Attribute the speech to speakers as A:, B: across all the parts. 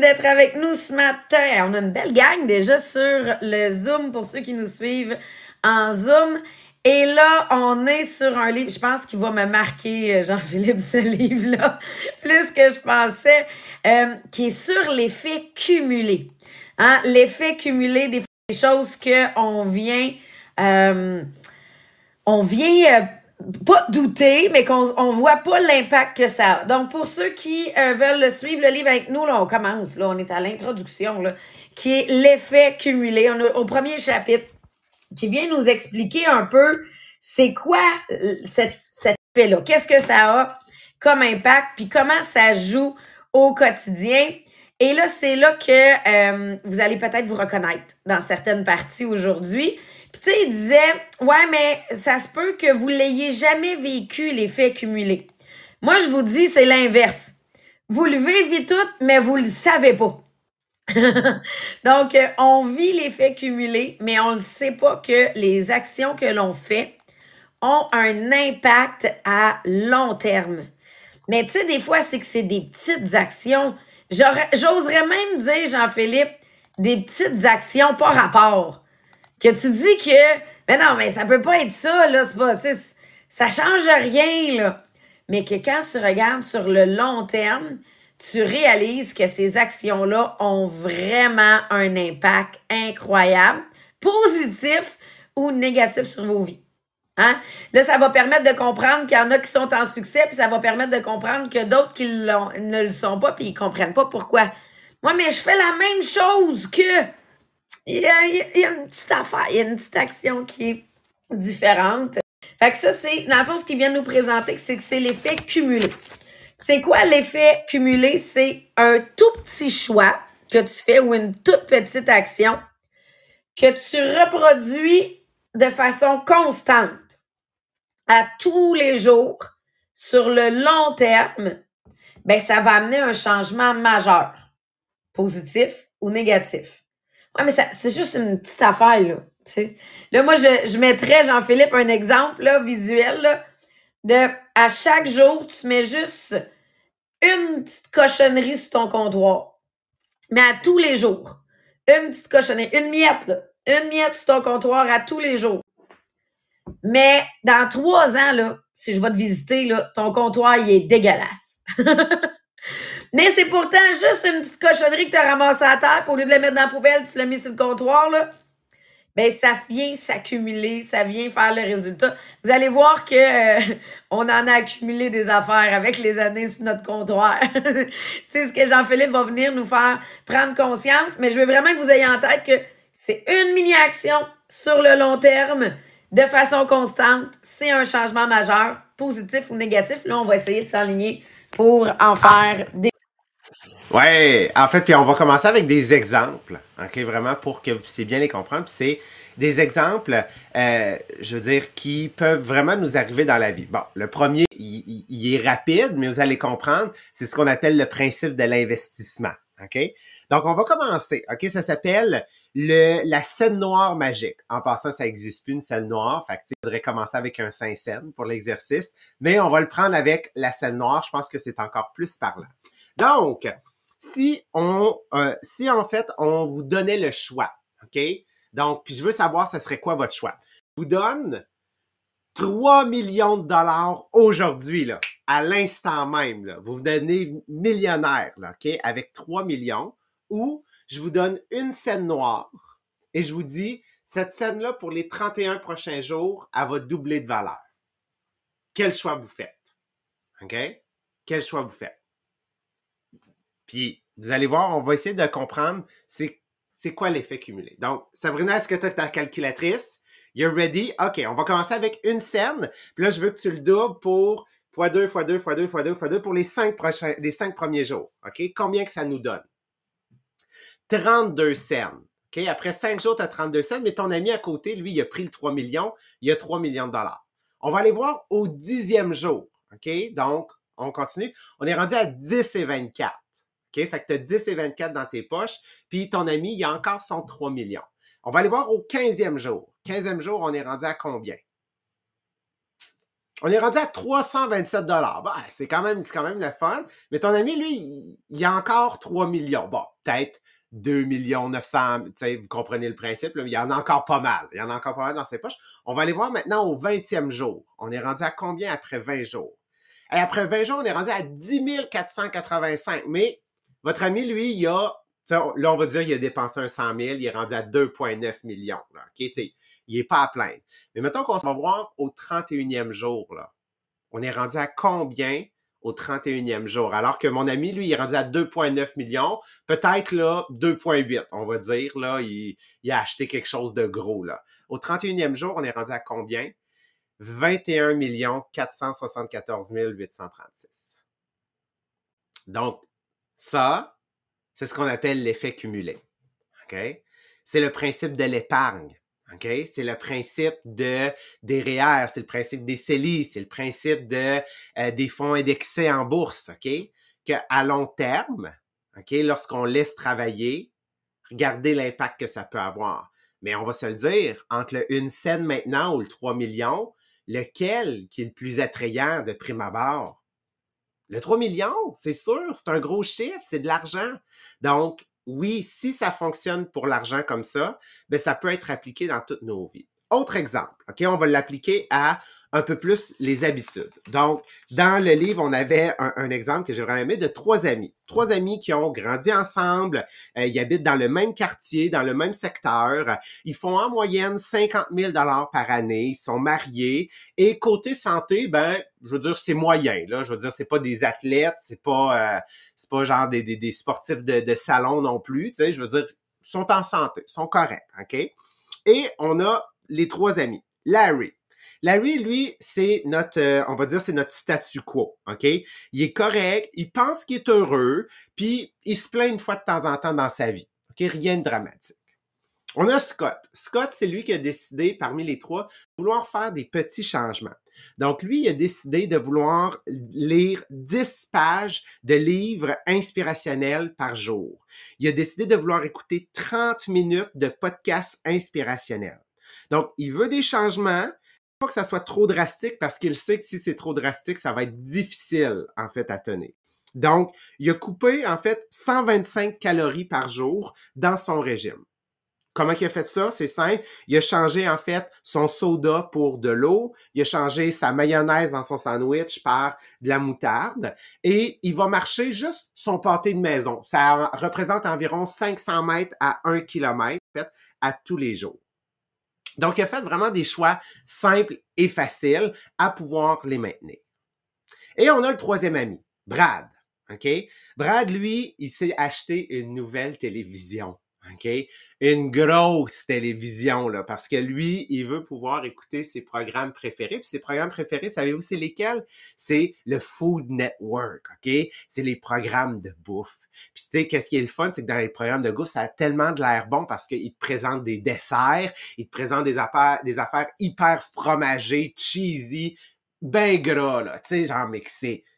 A: d'être avec nous ce matin. On a une belle gang déjà sur le Zoom pour ceux qui nous suivent en Zoom. Et là, on est sur un livre, je pense qu'il va me marquer, euh, Jean-Philippe, ce livre-là, plus que je pensais, euh, qui est sur l'effet cumulé. Hein? L'effet cumulé des choses qu'on vient, euh, on vient pas douter, mais qu'on on voit pas l'impact que ça a. Donc, pour ceux qui euh, veulent suivre le livre avec nous, là, on commence, là, on est à l'introduction, là, qui est l'effet cumulé. On est au premier chapitre, qui vient nous expliquer un peu c'est quoi euh, cet, cet effet-là, qu'est-ce que ça a comme impact, puis comment ça joue au quotidien. Et là, c'est là que euh, vous allez peut-être vous reconnaître dans certaines parties aujourd'hui. Puis tu sais, il disait, ouais, mais ça se peut que vous l'ayez jamais vécu, l'effet cumulé. Moi, je vous dis, c'est l'inverse. Vous le vivez tout, mais vous le savez pas. Donc, on vit l'effet cumulé, mais on ne sait pas que les actions que l'on fait ont un impact à long terme. Mais tu sais, des fois, c'est que c'est des petites actions. J'oserais même dire, Jean-Philippe, des petites actions par rapport que tu dis que, mais non, mais ça peut pas être ça, là, c'est pas, ça change rien, là. Mais que quand tu regardes sur le long terme, tu réalises que ces actions-là ont vraiment un impact incroyable, positif ou négatif sur vos vies. Hein? Là, ça va permettre de comprendre qu'il y en a qui sont en succès, puis ça va permettre de comprendre que d'autres qui ne le sont pas, puis ils comprennent pas pourquoi. Moi, mais je fais la même chose que il y, a, une petite affaire, il y a une petite action qui est différente. Fait que ça, c'est, dans le fond, ce qu'ils viennent nous présenter, c'est que c'est l'effet cumulé. C'est quoi l'effet cumulé? C'est un tout petit choix que tu fais ou une toute petite action que tu reproduis de façon constante à tous les jours sur le long terme, ben ça va amener un changement majeur, positif ou négatif. Ouais, mais c'est juste une petite affaire, là. sais. Là, moi, je, je mettrais, Jean-Philippe, un exemple là, visuel là, de à chaque jour, tu mets juste une petite cochonnerie sur ton comptoir. Mais à tous les jours. Une petite cochonnerie. Une miette, là. Une miette sur ton comptoir à tous les jours. Mais dans trois ans, là, si je vais te visiter, là, ton comptoir, il est dégueulasse. Mais c'est pourtant juste une petite cochonnerie que tu as ramassée à terre, au lieu de la mettre dans la poubelle, tu l'as mis sur le comptoir, là. Ben, ça vient s'accumuler, ça vient faire le résultat. Vous allez voir que euh, on en a accumulé des affaires avec les années sur notre comptoir. c'est ce que Jean-Philippe va venir nous faire prendre conscience. Mais je veux vraiment que vous ayez en tête que c'est une mini-action sur le long terme, de façon constante. C'est un changement majeur, positif ou négatif. Là, on va essayer de s'aligner pour en faire des
B: Ouais, en fait, puis on va commencer avec des exemples, ok, vraiment pour que vous puissiez bien les comprendre. Puis c'est des exemples, euh, je veux dire, qui peuvent vraiment nous arriver dans la vie. Bon, le premier, il, est rapide, mais vous allez comprendre, c'est ce qu'on appelle le principe de l'investissement, ok? Donc on va commencer, ok. Ça s'appelle le la scène noire magique. En passant, ça n'existe plus une scène noire, fait que il faudrait commencer avec un 5 scènes pour l'exercice, mais on va le prendre avec la scène noire. Je pense que c'est encore plus parlant. Donc, si on, euh, si en fait, on vous donnait le choix, OK? Donc, puis je veux savoir, ce serait quoi votre choix? Je vous donne 3 millions de dollars aujourd'hui, là, à l'instant même. Vous vous donnez millionnaire, là, OK? Avec 3 millions. Ou je vous donne une scène noire et je vous dis, cette scène-là, pour les 31 prochains jours, elle va doubler de valeur. Quel choix vous faites? OK? Quel choix vous faites? Puis vous allez voir, on va essayer de comprendre c'est, quoi l'effet cumulé. Donc, Sabrina, est-ce que tu as ta calculatrice? You're ready? OK, on va commencer avec une scène. Puis là, je veux que tu le doubles pour x2, x2, x2, x2, x2 pour les cinq, prochains, les cinq premiers jours. OK? Combien que ça nous donne? 32 scènes. OK? Après cinq jours, tu as 32 scènes, mais ton ami à côté, lui, il a pris le 3 millions. Il a 3 millions de dollars. On va aller voir au dixième jour. OK? Donc, on continue. On est rendu à 10 et 24. OK? Fait que tu as 10 et 24 dans tes poches, puis ton ami, il a encore 103 millions. On va aller voir au 15e jour. 15e jour, on est rendu à combien? On est rendu à 327 dollars. Bah, c'est quand même, c'est quand le fun. Mais ton ami, lui, il, il a encore 3 millions. Bon, peut-être 2 millions 900, tu vous comprenez le principe, là, il y en a encore pas mal. Il y en a encore pas mal dans ses poches. On va aller voir maintenant au 20e jour. On est rendu à combien après 20 jours? Et après 20 jours, on est rendu à 10 485. Mais votre ami, lui, il a, là, on va dire, il a dépensé un 100 000, il est rendu à 2,9 millions. Là, OK? sais, il n'est pas à plaindre. Mais mettons qu'on va voir au 31e jour, là. On est rendu à combien au 31e jour? Alors que mon ami, lui, il est rendu à 2,9 millions. Peut-être là, 2,8, on va dire. Là, il, il, a acheté quelque chose de gros. Là. Au 31e jour, on est rendu à combien? 21 474 836. Donc, ça, c'est ce qu'on appelle l'effet cumulé. OK? C'est le principe de l'épargne. OK? C'est le principe de, des REER, c'est le principe des CELI, c'est le principe de, euh, des fonds indexés en bourse. OK? Qu'à long terme, lorsqu'on laisse travailler, regardez l'impact que ça peut avoir. Mais on va se le dire, entre le une scène maintenant ou le 3 millions, lequel qui est le plus attrayant de prime abord? Le 3 millions, c'est sûr, c'est un gros chiffre, c'est de l'argent. Donc, oui, si ça fonctionne pour l'argent comme ça, ben ça peut être appliqué dans toutes nos vies. Autre exemple, OK, on va l'appliquer à un peu plus les habitudes. Donc, dans le livre, on avait un, exemple que j'ai aimé de trois amis. Trois amis qui ont grandi ensemble, euh, ils habitent dans le même quartier, dans le même secteur. Ils font en moyenne 50 000 dollars par année. Ils sont mariés. Et côté santé, ben, je veux dire, c'est moyen. Là, je veux dire, c'est pas des athlètes, c'est pas, euh, c'est pas genre des, des, des sportifs de, de, salon non plus. Tu sais, je veux dire, ils sont en santé, ils sont corrects, ok? Et on a les trois amis. Larry. Larry, lui, c'est notre, euh, on va dire, c'est notre statu quo, OK? Il est correct, il pense qu'il est heureux, puis il se plaint une fois de temps en temps dans sa vie, OK? Rien de dramatique. On a Scott. Scott, c'est lui qui a décidé, parmi les trois, de vouloir faire des petits changements. Donc, lui, il a décidé de vouloir lire 10 pages de livres inspirationnels par jour. Il a décidé de vouloir écouter 30 minutes de podcasts inspirationnels. Donc, il veut des changements, pas que ça soit trop drastique parce qu'il sait que si c'est trop drastique, ça va être difficile, en fait, à tenir. Donc, il a coupé, en fait, 125 calories par jour dans son régime. Comment il a fait ça? C'est simple. Il a changé, en fait, son soda pour de l'eau. Il a changé sa mayonnaise dans son sandwich par de la moutarde. Et il va marcher juste son pâté de maison. Ça représente environ 500 mètres à 1 km, en fait, à tous les jours. Donc, il a fait vraiment des choix simples et faciles à pouvoir les maintenir. Et on a le troisième ami, Brad. Brad, lui, il s'est acheté une nouvelle télévision. OK? Une grosse télévision, là, parce que lui, il veut pouvoir écouter ses programmes préférés. Puis ses programmes préférés, savez-vous c'est lesquels? C'est le Food Network, OK? C'est les programmes de bouffe. Puis tu sais, qu'est-ce qui est le fun, c'est que dans les programmes de bouffe, ça a tellement de l'air bon parce qu'ils te présentent des desserts, ils te présentent des affaires, des affaires hyper fromagées, cheesy, ben gras, là. Tu sais, genre, mais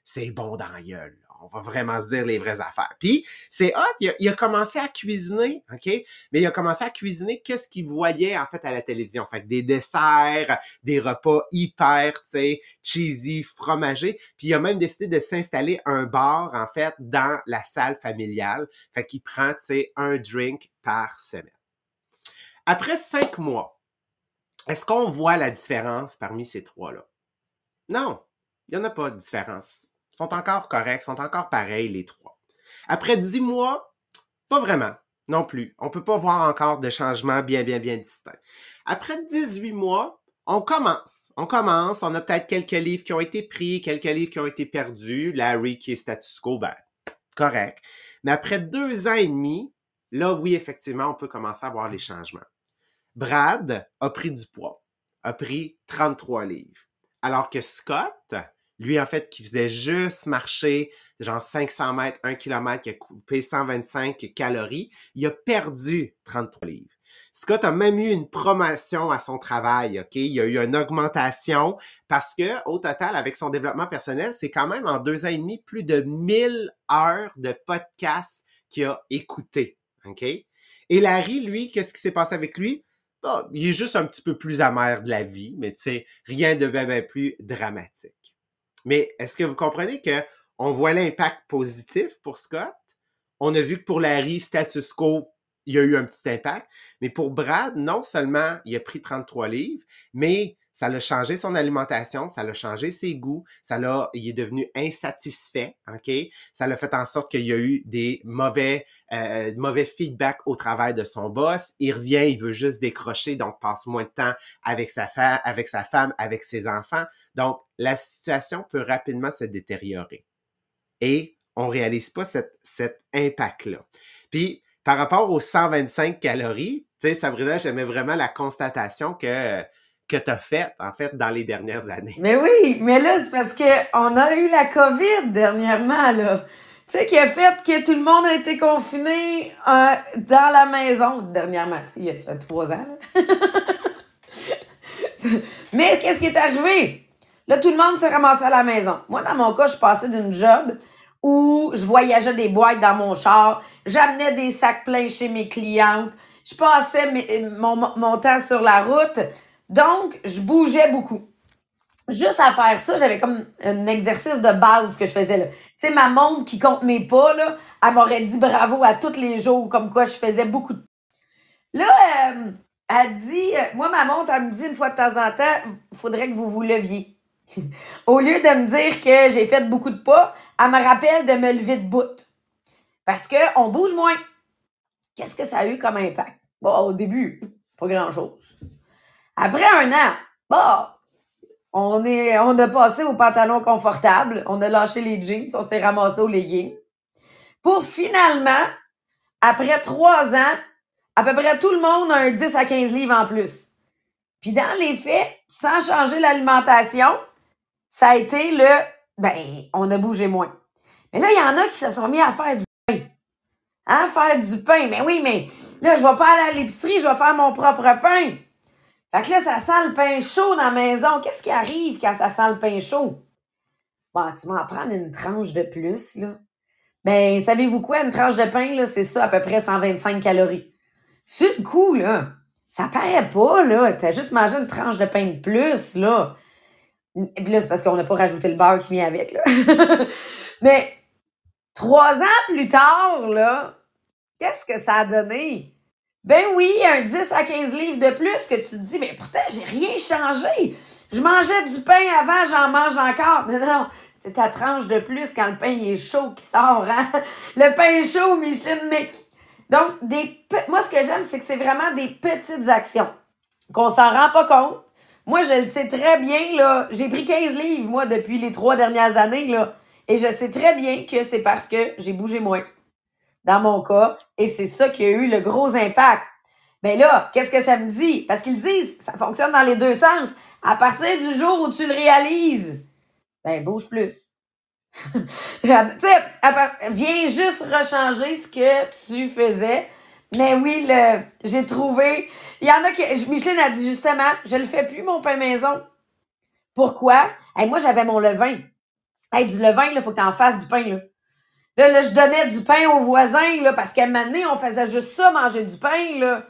B: c'est bon dans la gueule on va vraiment se dire les vraies affaires. Puis c'est hot, il a, commencé à cuisiner, OK? Mais il a commencé à cuisiner qu'est-ce qu'il voyait en fait à la télévision. Fait des desserts, des repas hyper, tu sais, cheesy, fromagés. Puis il a même décidé de s'installer un bar en fait dans la salle familiale. Fait qu'il prend, tu sais, un drink par semaine. Après cinq mois, est-ce qu'on voit la différence parmi ces trois-là? Non, il n'y en a pas de différence sont encore corrects, sont encore pareils les trois. Après dix mois, pas vraiment non plus. On peut pas voir encore de changements bien, bien, bien distincts. Après 18 mois, on commence. On commence. On a peut-être quelques livres qui ont été pris, quelques livres qui ont été perdus. Larry qui est status quo, ben, correct. Mais après deux ans et demi, là, oui, effectivement, on peut commencer à voir les changements. Brad a pris du poids, a pris 33 livres. Alors que Scott, lui, en fait, qui faisait juste marcher genre 500 mètres, 1 km, qui a coupé 125 calories, il a perdu 33 livres. Scott a même eu une promotion à son travail, OK? Il y a eu une augmentation parce que, au total, avec son développement personnel, c'est quand même en deux ans et demi plus de 1000 heures de podcasts qu'il a écouté, OK? Et Larry, lui, qu'est-ce qui s'est passé avec lui? bon, il est juste un petit peu plus amer de la vie, mais tu sais, rien de bien, plus dramatique. Mais est-ce que vous comprenez que on voit l'impact positif pour Scott? On a vu que pour Larry, status quo, il y a eu un petit impact. Mais pour Brad, non seulement il a pris 33 livres, mais ça l'a changé son alimentation, ça l'a changé ses goûts, ça l'a, il est devenu insatisfait, ok? Ça l'a fait en sorte qu'il y a eu des mauvais, euh, mauvais feedback au travail de son boss. Il revient, il veut juste décrocher, donc passe moins de temps avec sa femme, avec sa femme, avec ses enfants. Donc, la situation peut rapidement se détériorer. Et on réalise pas cet, cet impact-là. Puis, par rapport aux 125 calories, tu sais, Sabrina, j'aimais vraiment la constatation que que tu as faite, en fait, dans les dernières années.
A: Mais oui, mais là, c'est parce qu'on a eu la COVID dernièrement, là. Tu sais, qui a fait que tout le monde a été confiné euh, dans la maison dernièrement. Il y a fait trois ans, mais qu'est-ce qui est arrivé? Là, tout le monde s'est ramassé à la maison. Moi, dans mon cas, je passais d'une job où je voyageais des boîtes dans mon char, j'amenais des sacs pleins chez mes clientes, je passais mon temps sur la route. Donc, je bougeais beaucoup. Juste à faire ça, j'avais comme un exercice de base que je faisais là. Tu sais, ma montre qui compte mes pas, là, elle m'aurait dit bravo à tous les jours, comme quoi je faisais beaucoup de... Là, euh, elle dit, euh, moi, ma montre, elle me dit une fois de temps en temps, il faudrait que vous vous leviez. Au lieu de me dire que j'ai fait beaucoup de pas, elle me rappelle de me lever de bout. Parce qu'on bouge moins. Qu'est-ce que ça a eu comme impact? Bon, au début, pas grand-chose. Après un an, bah, on, est, on a passé aux pantalons confortables, on a lâché les jeans, on s'est ramassé aux leggings. Pour finalement, après trois ans, à peu près tout le monde a un 10 à 15 livres en plus. Puis dans les faits, sans changer l'alimentation, ça a été le, ben, on a bougé moins. Mais là, il y en a qui se sont mis à faire du pain. Hein, faire du pain. Mais oui, mais là, je vais pas aller à l'épicerie, je vais faire mon propre pain. Fait que là, ça sent le pain chaud dans la maison. Qu'est-ce qui arrive quand ça sent le pain chaud? Bon, tu m'en prends une tranche de plus, là. Ben, savez-vous quoi? Une tranche de pain, là, c'est ça, à peu près 125 calories. Sur le coup, là, ça paraît pas, là. T'as juste mangé une tranche de pain de plus, là. Et puis là, c'est parce qu'on n'a pas rajouté le beurre qui vient avec, là. Mais, trois ans plus tard, là, qu'est-ce que ça a donné? Ben oui, un 10 à 15 livres de plus que tu te dis, mais pourtant, j'ai rien changé. Je mangeais du pain avant, j'en mange encore. Non, non. C'est ta tranche de plus quand le pain est chaud qui sort, hein? Le pain est chaud, Micheline, mais. Donc, des moi, ce que j'aime, c'est que c'est vraiment des petites actions. Qu'on s'en rend pas compte. Moi, je le sais très bien, là. J'ai pris 15 livres, moi, depuis les trois dernières années, là. Et je sais très bien que c'est parce que j'ai bougé moins dans mon cas, et c'est ça qui a eu le gros impact. Mais ben là, qu'est-ce que ça me dit? Parce qu'ils disent, ça fonctionne dans les deux sens. À partir du jour où tu le réalises, ben bouge plus. tu sais, viens juste rechanger ce que tu faisais. Mais oui, le, j'ai trouvé. Il y en a qui. Micheline a dit justement, je le fais plus mon pain maison. Pourquoi? Hey, moi, j'avais mon levain. Hey, du levain, il faut que tu en fasses du pain. Là. Là, là, je donnais du pain aux voisins, là, parce qu'à un moment donné, on faisait juste ça, manger du pain, là.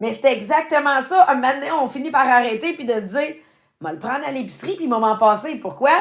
A: Mais c'était exactement ça. Un moment donné, on finit par arrêter puis de se dire, on va le prendre à l'épicerie puis m'en passer. Pourquoi?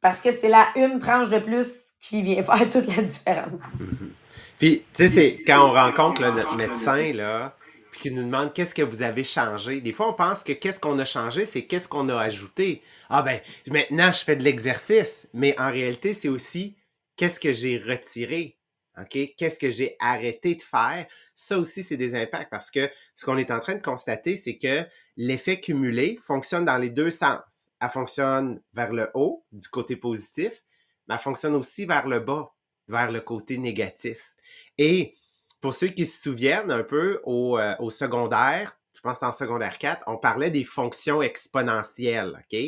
A: Parce que c'est la une tranche de plus qui vient faire toute la différence.
B: puis, tu sais, c'est quand on rencontre notre médecin, là, puis qu'il nous demande qu'est-ce que vous avez changé. Des fois, on pense que qu'est-ce qu'on a changé, c'est qu'est-ce qu'on a ajouté. Ah ben, maintenant, je fais de l'exercice. Mais en réalité, c'est aussi qu'est-ce que j'ai retiré? OK? Qu'est-ce que j'ai arrêté de faire? Ça aussi, c'est des impacts parce que ce qu'on est en train de constater, c'est que l'effet cumulé fonctionne dans les deux sens. Elle fonctionne vers le haut, du côté positif, mais elle fonctionne aussi vers le bas, vers le côté négatif. Et pour ceux qui se souviennent un peu au, euh, au secondaire, pense que en secondaire 4, on parlait des fonctions exponentielles, OK?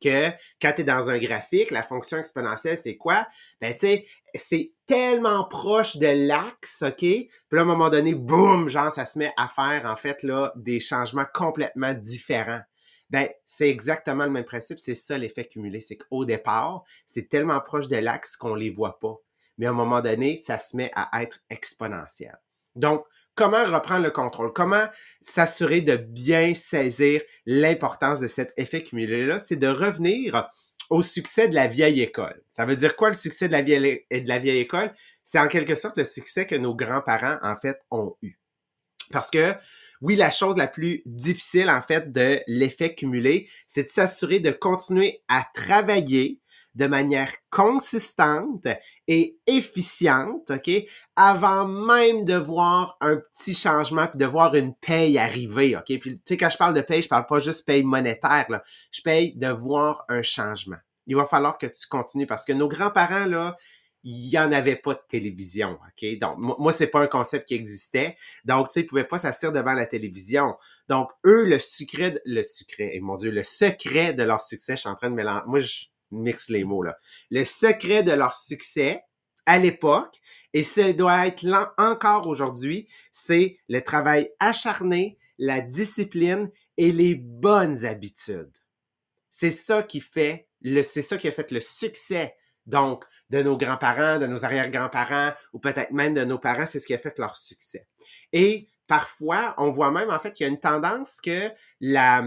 B: Que quand tu es dans un graphique, la fonction exponentielle, c'est quoi? Ben, tu sais, c'est tellement proche de l'axe, OK? Puis à un moment donné, boum, genre, ça se met à faire, en fait, là, des changements complètement différents. Ben, c'est exactement le même principe, c'est ça l'effet cumulé, c'est qu'au départ, c'est tellement proche de l'axe qu'on les voit pas. Mais à un moment donné, ça se met à être exponentiel. Donc, comment reprendre le contrôle, comment s'assurer de bien saisir l'importance de cet effet cumulé-là, c'est de revenir au succès de la vieille école. Ça veut dire quoi le succès de la vieille, école? C'est en quelque sorte le succès que nos grands-parents, en fait, ont eu. Parce que, oui, la chose la plus difficile, en fait, de l'effet cumulé, c'est de s'assurer de continuer à travailler de manière consistante et efficiente, OK, avant même de voir un petit changement puis de voir une paye arriver, OK? Puis, tu sais, quand je parle de paye, je parle pas juste paye monétaire, là. Je paye de voir un changement. Il va falloir que tu continues parce que nos grands-parents, là, il n'y en avait pas de télévision, OK? Donc, moi, c'est pas un concept qui existait. Donc, tu sais, ils pouvaient pas s'asseoir devant la télévision. Donc, eux, le secret, le secret, et mon Dieu, le secret de leur succès, je suis en train de mélanger, moi, je mixe les mots, là. Le secret de leur succès, à l'époque, et ce doit être encore aujourd'hui, c'est le travail acharné, la discipline et les bonnes habitudes. C'est ça qui fait le, c'est ça qui a fait le succès donc, de nos grands-parents, de nos arrière-grands-parents, ou peut-être même de nos parents, c'est ce qui a fait leur succès. Et parfois, on voit même en fait qu'il y a une tendance que la,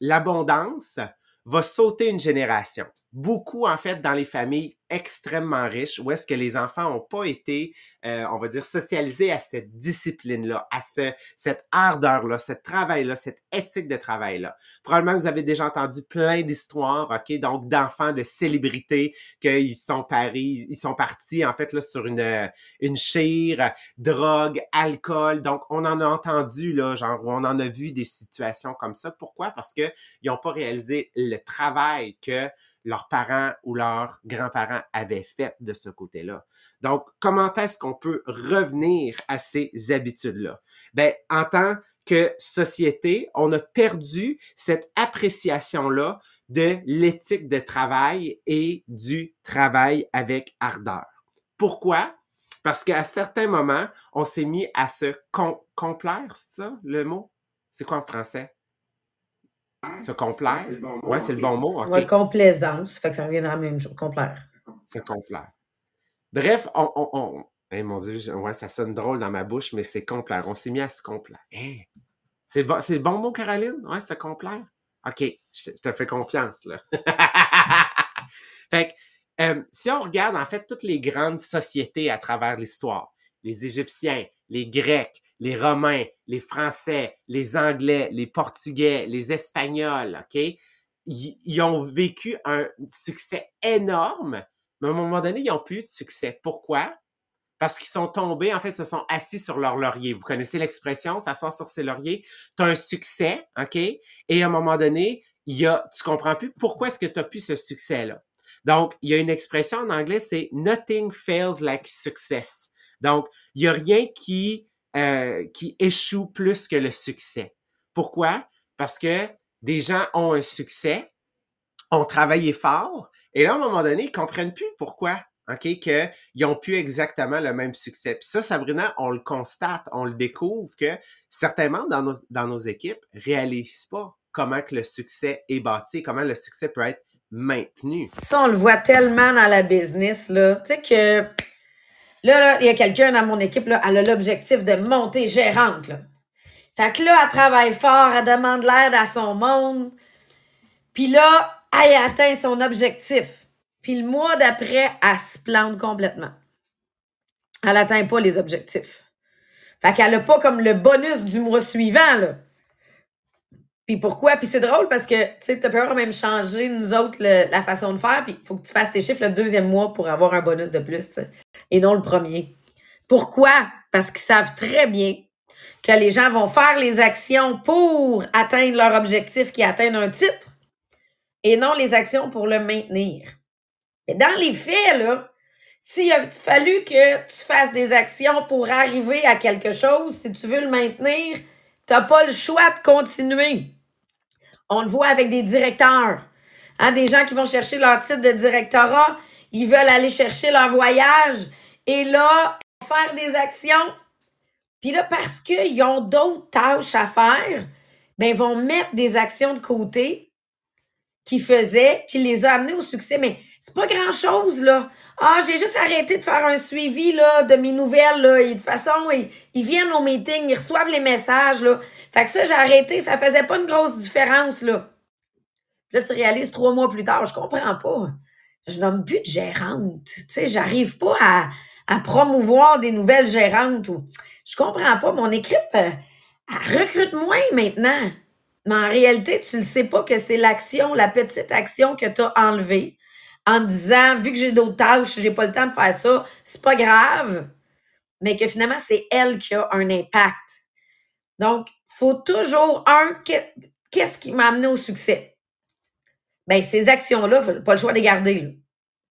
B: l'abondance va sauter une génération beaucoup, en fait, dans les familles extrêmement riches, où est-ce que les enfants n'ont pas été, euh, on va dire, socialisés à cette discipline-là, à ce, cette ardeur-là, ce travail-là, cette éthique de travail-là. Probablement que vous avez déjà entendu plein d'histoires, OK, donc d'enfants, de célébrités, qu'ils sont paris, ils sont partis, en fait, là, sur une, une chire, drogue, alcool. Donc, on en a entendu, là, genre, on en a vu des situations comme ça. Pourquoi? Parce qu'ils n'ont pas réalisé le travail que leurs parents ou leurs grands-parents avaient fait de ce côté-là. Donc, comment est-ce qu'on peut revenir à ces habitudes-là? Ben, en tant que société, on a perdu cette appréciation-là de l'éthique de travail et du travail avec ardeur. Pourquoi? Parce qu'à certains moments, on s'est mis à se complaire, c'est ça le mot? C'est quoi en français? Se complaire? Ouais, c'est le bon mot.
A: Okay. Ouais, complaisance. Fait que ça reviendra à la même chose. Complaire.
B: Se complaire. Bref, on. on, on... mon Dieu, ouais, ça sonne drôle dans ma bouche, mais c'est complaire. On s'est mis à se complaire. C'est bon, le bon mot, Caroline? Ouais, se complaire? OK, je te, fais confiance, là. fait que, euh, si on regarde, en fait, toutes les grandes sociétés à travers l'histoire, les Égyptiens, les Grecs, les Romains, les Français, les Anglais, les Portugais, les Espagnols, OK? Ils, ont vécu un succès énorme, mais à un moment donné, ils n'ont plus de succès. Pourquoi? Parce qu'ils sont tombés, en fait, se sont assis sur leur laurier. Vous connaissez l'expression, ça sort sur ses lauriers. Tu as un succès, OK? Et à un moment donné, il y a, tu comprends plus pourquoi est-ce que tu n'as plus ce succès-là. Donc, il y a une expression en anglais, c'est nothing fails like success. Donc, il n'y a rien qui euh, qui échouent plus que le succès. Pourquoi? Parce que des gens ont un succès, ont travaillé fort, et là, à un moment donné, ils comprennent plus pourquoi. OK, qu'ils n'ont plus exactement le même succès. Puis ça, Sabrina, on le constate, on le découvre que certains membres dans nos, dans nos équipes réalisent pas comment que le succès est bâti, comment le succès peut être maintenu.
A: Ça, on le voit tellement dans la business, là. Tu sais que Là, il y a quelqu'un dans mon équipe, là, elle a l'objectif de monter gérante. Là. Fait que là, elle travaille fort, elle demande l'aide à son monde. Puis là, elle atteint son objectif. Puis le mois d'après, elle se plante complètement. Elle n'atteint pas les objectifs. Fait qu'elle n'a pas comme le bonus du mois suivant, là. Puis pourquoi? Puis c'est drôle parce que, tu sais, tu peux même changer, nous autres, la façon de faire, puis il faut que tu fasses tes chiffres le deuxième mois pour avoir un bonus de plus, et non le premier. Pourquoi? Parce qu'ils savent très bien que les gens vont faire les actions pour atteindre leur objectif qui atteindre un titre, et non les actions pour le maintenir. Mais dans les faits, là, s'il a fallu que tu fasses des actions pour arriver à quelque chose, si tu veux le maintenir, tu n'as pas le choix de continuer. On le voit avec des directeurs. Hein, des gens qui vont chercher leur titre de directorat, ils veulent aller chercher leur voyage et là, faire des actions. Puis là, parce qu'ils ont d'autres tâches à faire, ben, ils vont mettre des actions de côté qu'il faisait qui les a amenés au succès. Mais c'est pas grand-chose, là. Ah, j'ai juste arrêté de faire un suivi, là, de mes nouvelles, là. Et de toute façon, ils, ils viennent au meeting, ils reçoivent les messages, là. Fait que ça, j'ai arrêté. Ça faisait pas une grosse différence, là. Là, tu réalises trois mois plus tard, je comprends pas. Je nomme plus de gérante. Tu sais, j'arrive pas à, à promouvoir des nouvelles gérantes ou, je comprends pas. Mon équipe, euh, elle recrute moins maintenant. Mais en réalité, tu ne sais pas que c'est l'action, la petite action que tu as enlevée en disant, vu que j'ai d'autres tâches, j'ai pas le temps de faire ça, c'est pas grave, mais que finalement, c'est elle qui a un impact. Donc, faut toujours, un, qu'est-ce qui m'a amené au succès? Ben, ces actions-là, pas le choix de les garder,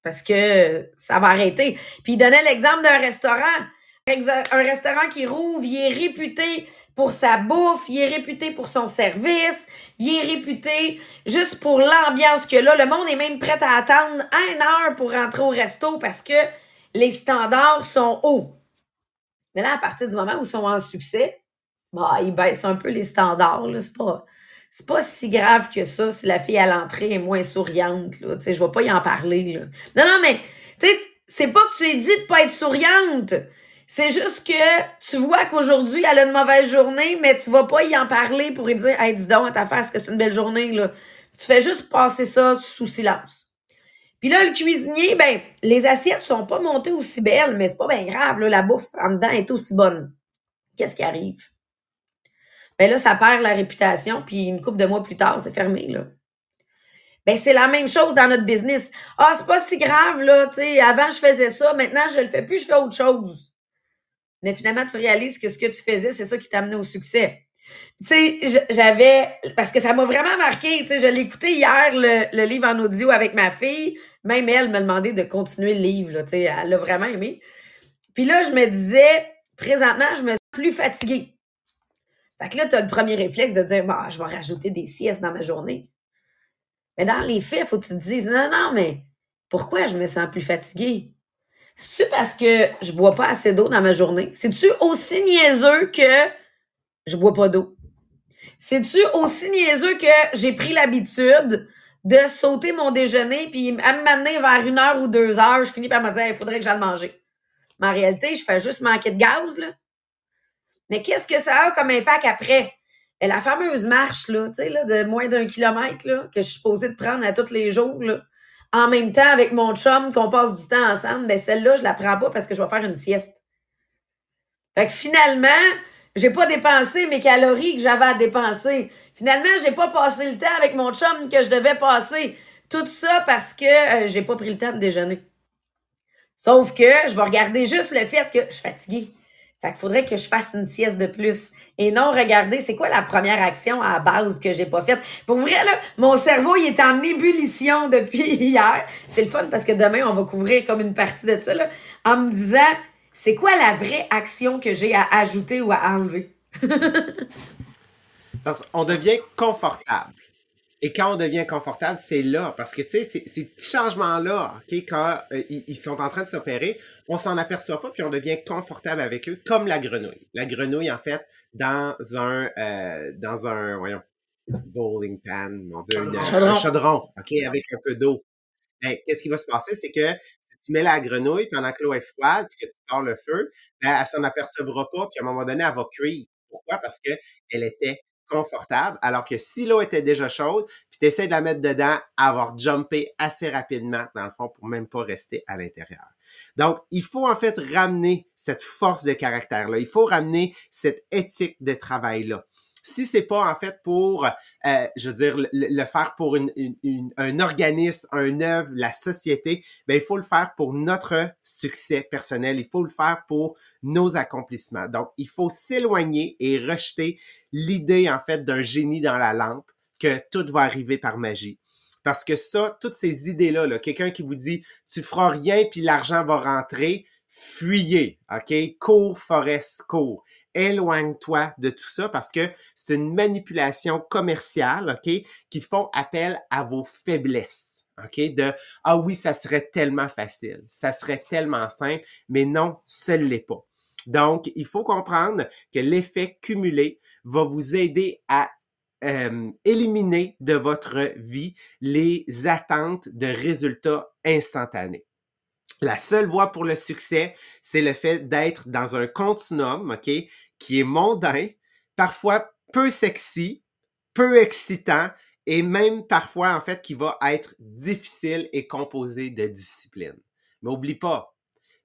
A: parce que ça va arrêter. Puis, il donnait l'exemple d'un restaurant. Un restaurant qui rouvre, il est réputé pour sa bouffe, il est réputé pour son service, il est réputé juste pour l'ambiance que là. Le monde est même prêt à attendre une heure pour rentrer au resto parce que les standards sont hauts. Mais là, à partir du moment où ils sont en succès, bah, ils baissent un peu les standards. C'est pas, pas si grave que ça si la fille à l'entrée est moins souriante. Là. Je vais pas y en parler. Là. Non, non, mais c'est pas que tu aies dit de pas être souriante. C'est juste que tu vois qu'aujourd'hui, elle a une mauvaise journée, mais tu vas pas y en parler pour lui dire Hey, dis donc à ta face que c'est une belle journée. Là. Tu fais juste passer ça sous silence. Puis là, le cuisinier, ben, les assiettes sont pas montées aussi belles, mais c'est pas bien grave. Là, la bouffe en dedans est aussi bonne. Qu'est-ce qui arrive? Ben là, ça perd la réputation, puis une couple de mois plus tard, c'est fermé, là. Ben, c'est la même chose dans notre business. Ah, c'est pas si grave, là, tu avant, je faisais ça, maintenant, je le fais plus, je fais autre chose. Mais finalement, tu réalises que ce que tu faisais, c'est ça qui t'a amené au succès. Tu sais, j'avais, parce que ça m'a vraiment marqué, tu sais, je l'ai écouté hier, le, livre en audio avec ma fille. Même elle me demandait de continuer le livre, tu sais, elle l'a vraiment aimé. Puis là, je me disais, présentement, je me sens plus fatiguée. Fait que là, tu as le premier réflexe de dire, bah, je vais rajouter des siestes dans ma journée. Mais dans les faits, il faut que tu te dises, non, non, mais pourquoi je me sens plus fatiguée? C'est-tu parce que je bois pas assez d'eau dans ma journée? C'est-tu aussi niaiseux que je bois pas d'eau? C'est-tu aussi niaiseux que j'ai pris l'habitude de sauter mon déjeuner puis à me m'amener vers une heure ou deux heures, je finis par me dire, il faudrait que j'aille manger. Mais en réalité, je fais juste manquer de gaz, là. Mais qu'est-ce que ça a comme impact après? Et la fameuse marche, là, tu sais, là, de moins d'un kilomètre, là, que je suis supposée de prendre à tous les jours, là, en même temps avec mon chum, qu'on passe du temps ensemble, ben celle-là, je la prends pas parce que je vais faire une sieste. Fait que finalement, j'ai pas dépensé mes calories que j'avais à dépenser. Finalement, j'ai pas passé le temps avec mon chum que je devais passer. Tout ça parce que euh, j'ai pas pris le temps de déjeuner. Sauf que je vais regarder juste le fait que je suis fatiguée. Fait qu'il faudrait que je fasse une sieste de plus. Et non, regardez, c'est quoi la première action à base que j'ai pas faite? Pour vrai, là, mon cerveau, il est en ébullition depuis hier. C'est le fun parce que demain, on va couvrir comme une partie de ça, là, en me disant, c'est quoi la vraie action que j'ai à ajouter ou à enlever?
B: parce qu'on devient confortable. Et quand on devient confortable, c'est là. Parce que, tu sais, ces, petits changements-là, OK, quand euh, ils, sont en train de s'opérer, on s'en aperçoit pas, puis on devient confortable avec eux, comme la grenouille. La grenouille, en fait, dans un, euh, dans un, voyons, bowling pan, mon Dieu, un chaudron, OK, avec un peu d'eau. Ben, qu'est-ce qui va se passer? C'est que si tu mets la grenouille pendant que l'eau est froide, puis que tu pars le feu, ben, elle s'en apercevra pas, puis à un moment donné, elle va cuire. Pourquoi? Parce qu'elle était confortable, alors que si l'eau était déjà chaude, puis tu essaies de la mettre dedans, avoir jumpé assez rapidement, dans le fond, pour même pas rester à l'intérieur. Donc, il faut en fait ramener cette force de caractère-là. Il faut ramener cette éthique de travail-là si c'est pas en fait pour, euh, je veux dire, le, faire pour un organisme, un œuvre, la société, ben il faut le faire pour notre succès personnel. Il faut le faire pour nos accomplissements. Donc, il faut s'éloigner et rejeter l'idée en fait d'un génie dans la lampe que tout va arriver par magie. Parce que ça, toutes ces idées-là, -là, quelqu'un qui vous dit tu feras rien puis l'argent va rentrer, fuyez, OK? Cours, Forest, cours éloigne-toi de tout ça parce que c'est une manipulation commerciale, OK, qui font appel à vos faiblesses. OK? De Ah oui, ça serait tellement facile, ça serait tellement simple, mais non, ce ne l'est pas. Donc, il faut comprendre que l'effet cumulé va vous aider à euh, éliminer de votre vie les attentes de résultats instantanés. La seule voie pour le succès, c'est le fait d'être dans un continuum, OK, qui est mondain, parfois peu sexy, peu excitant et même parfois, en fait, qui va être difficile et composé de discipline. Mais oublie pas,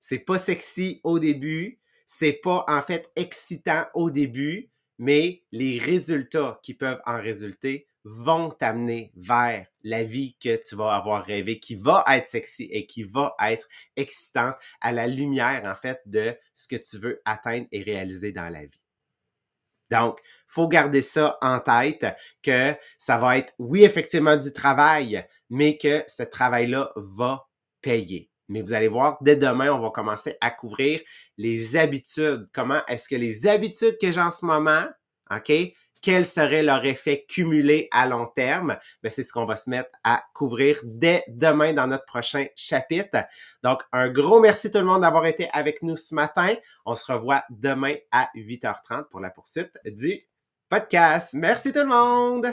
B: c'est pas sexy au début, c'est pas en fait excitant au début, mais les résultats qui peuvent en résulter vont t'amener vers la vie que tu vas avoir rêvé, qui va être sexy et qui va être excitante à la lumière, en fait, de ce que tu veux atteindre et réaliser dans la vie. Donc, faut garder ça en tête que ça va être, oui, effectivement du travail, mais que ce travail-là va payer. Mais vous allez voir, dès demain, on va commencer à couvrir les habitudes. Comment est-ce que les habitudes que j'ai en ce moment, OK, quel serait leur effet cumulé à long terme? Ben, c'est ce qu'on va se mettre à couvrir dès demain dans notre prochain chapitre. Donc, un gros merci tout le monde d'avoir été avec nous ce matin. On se revoit demain à 8h30 pour la poursuite du podcast. Merci tout le monde!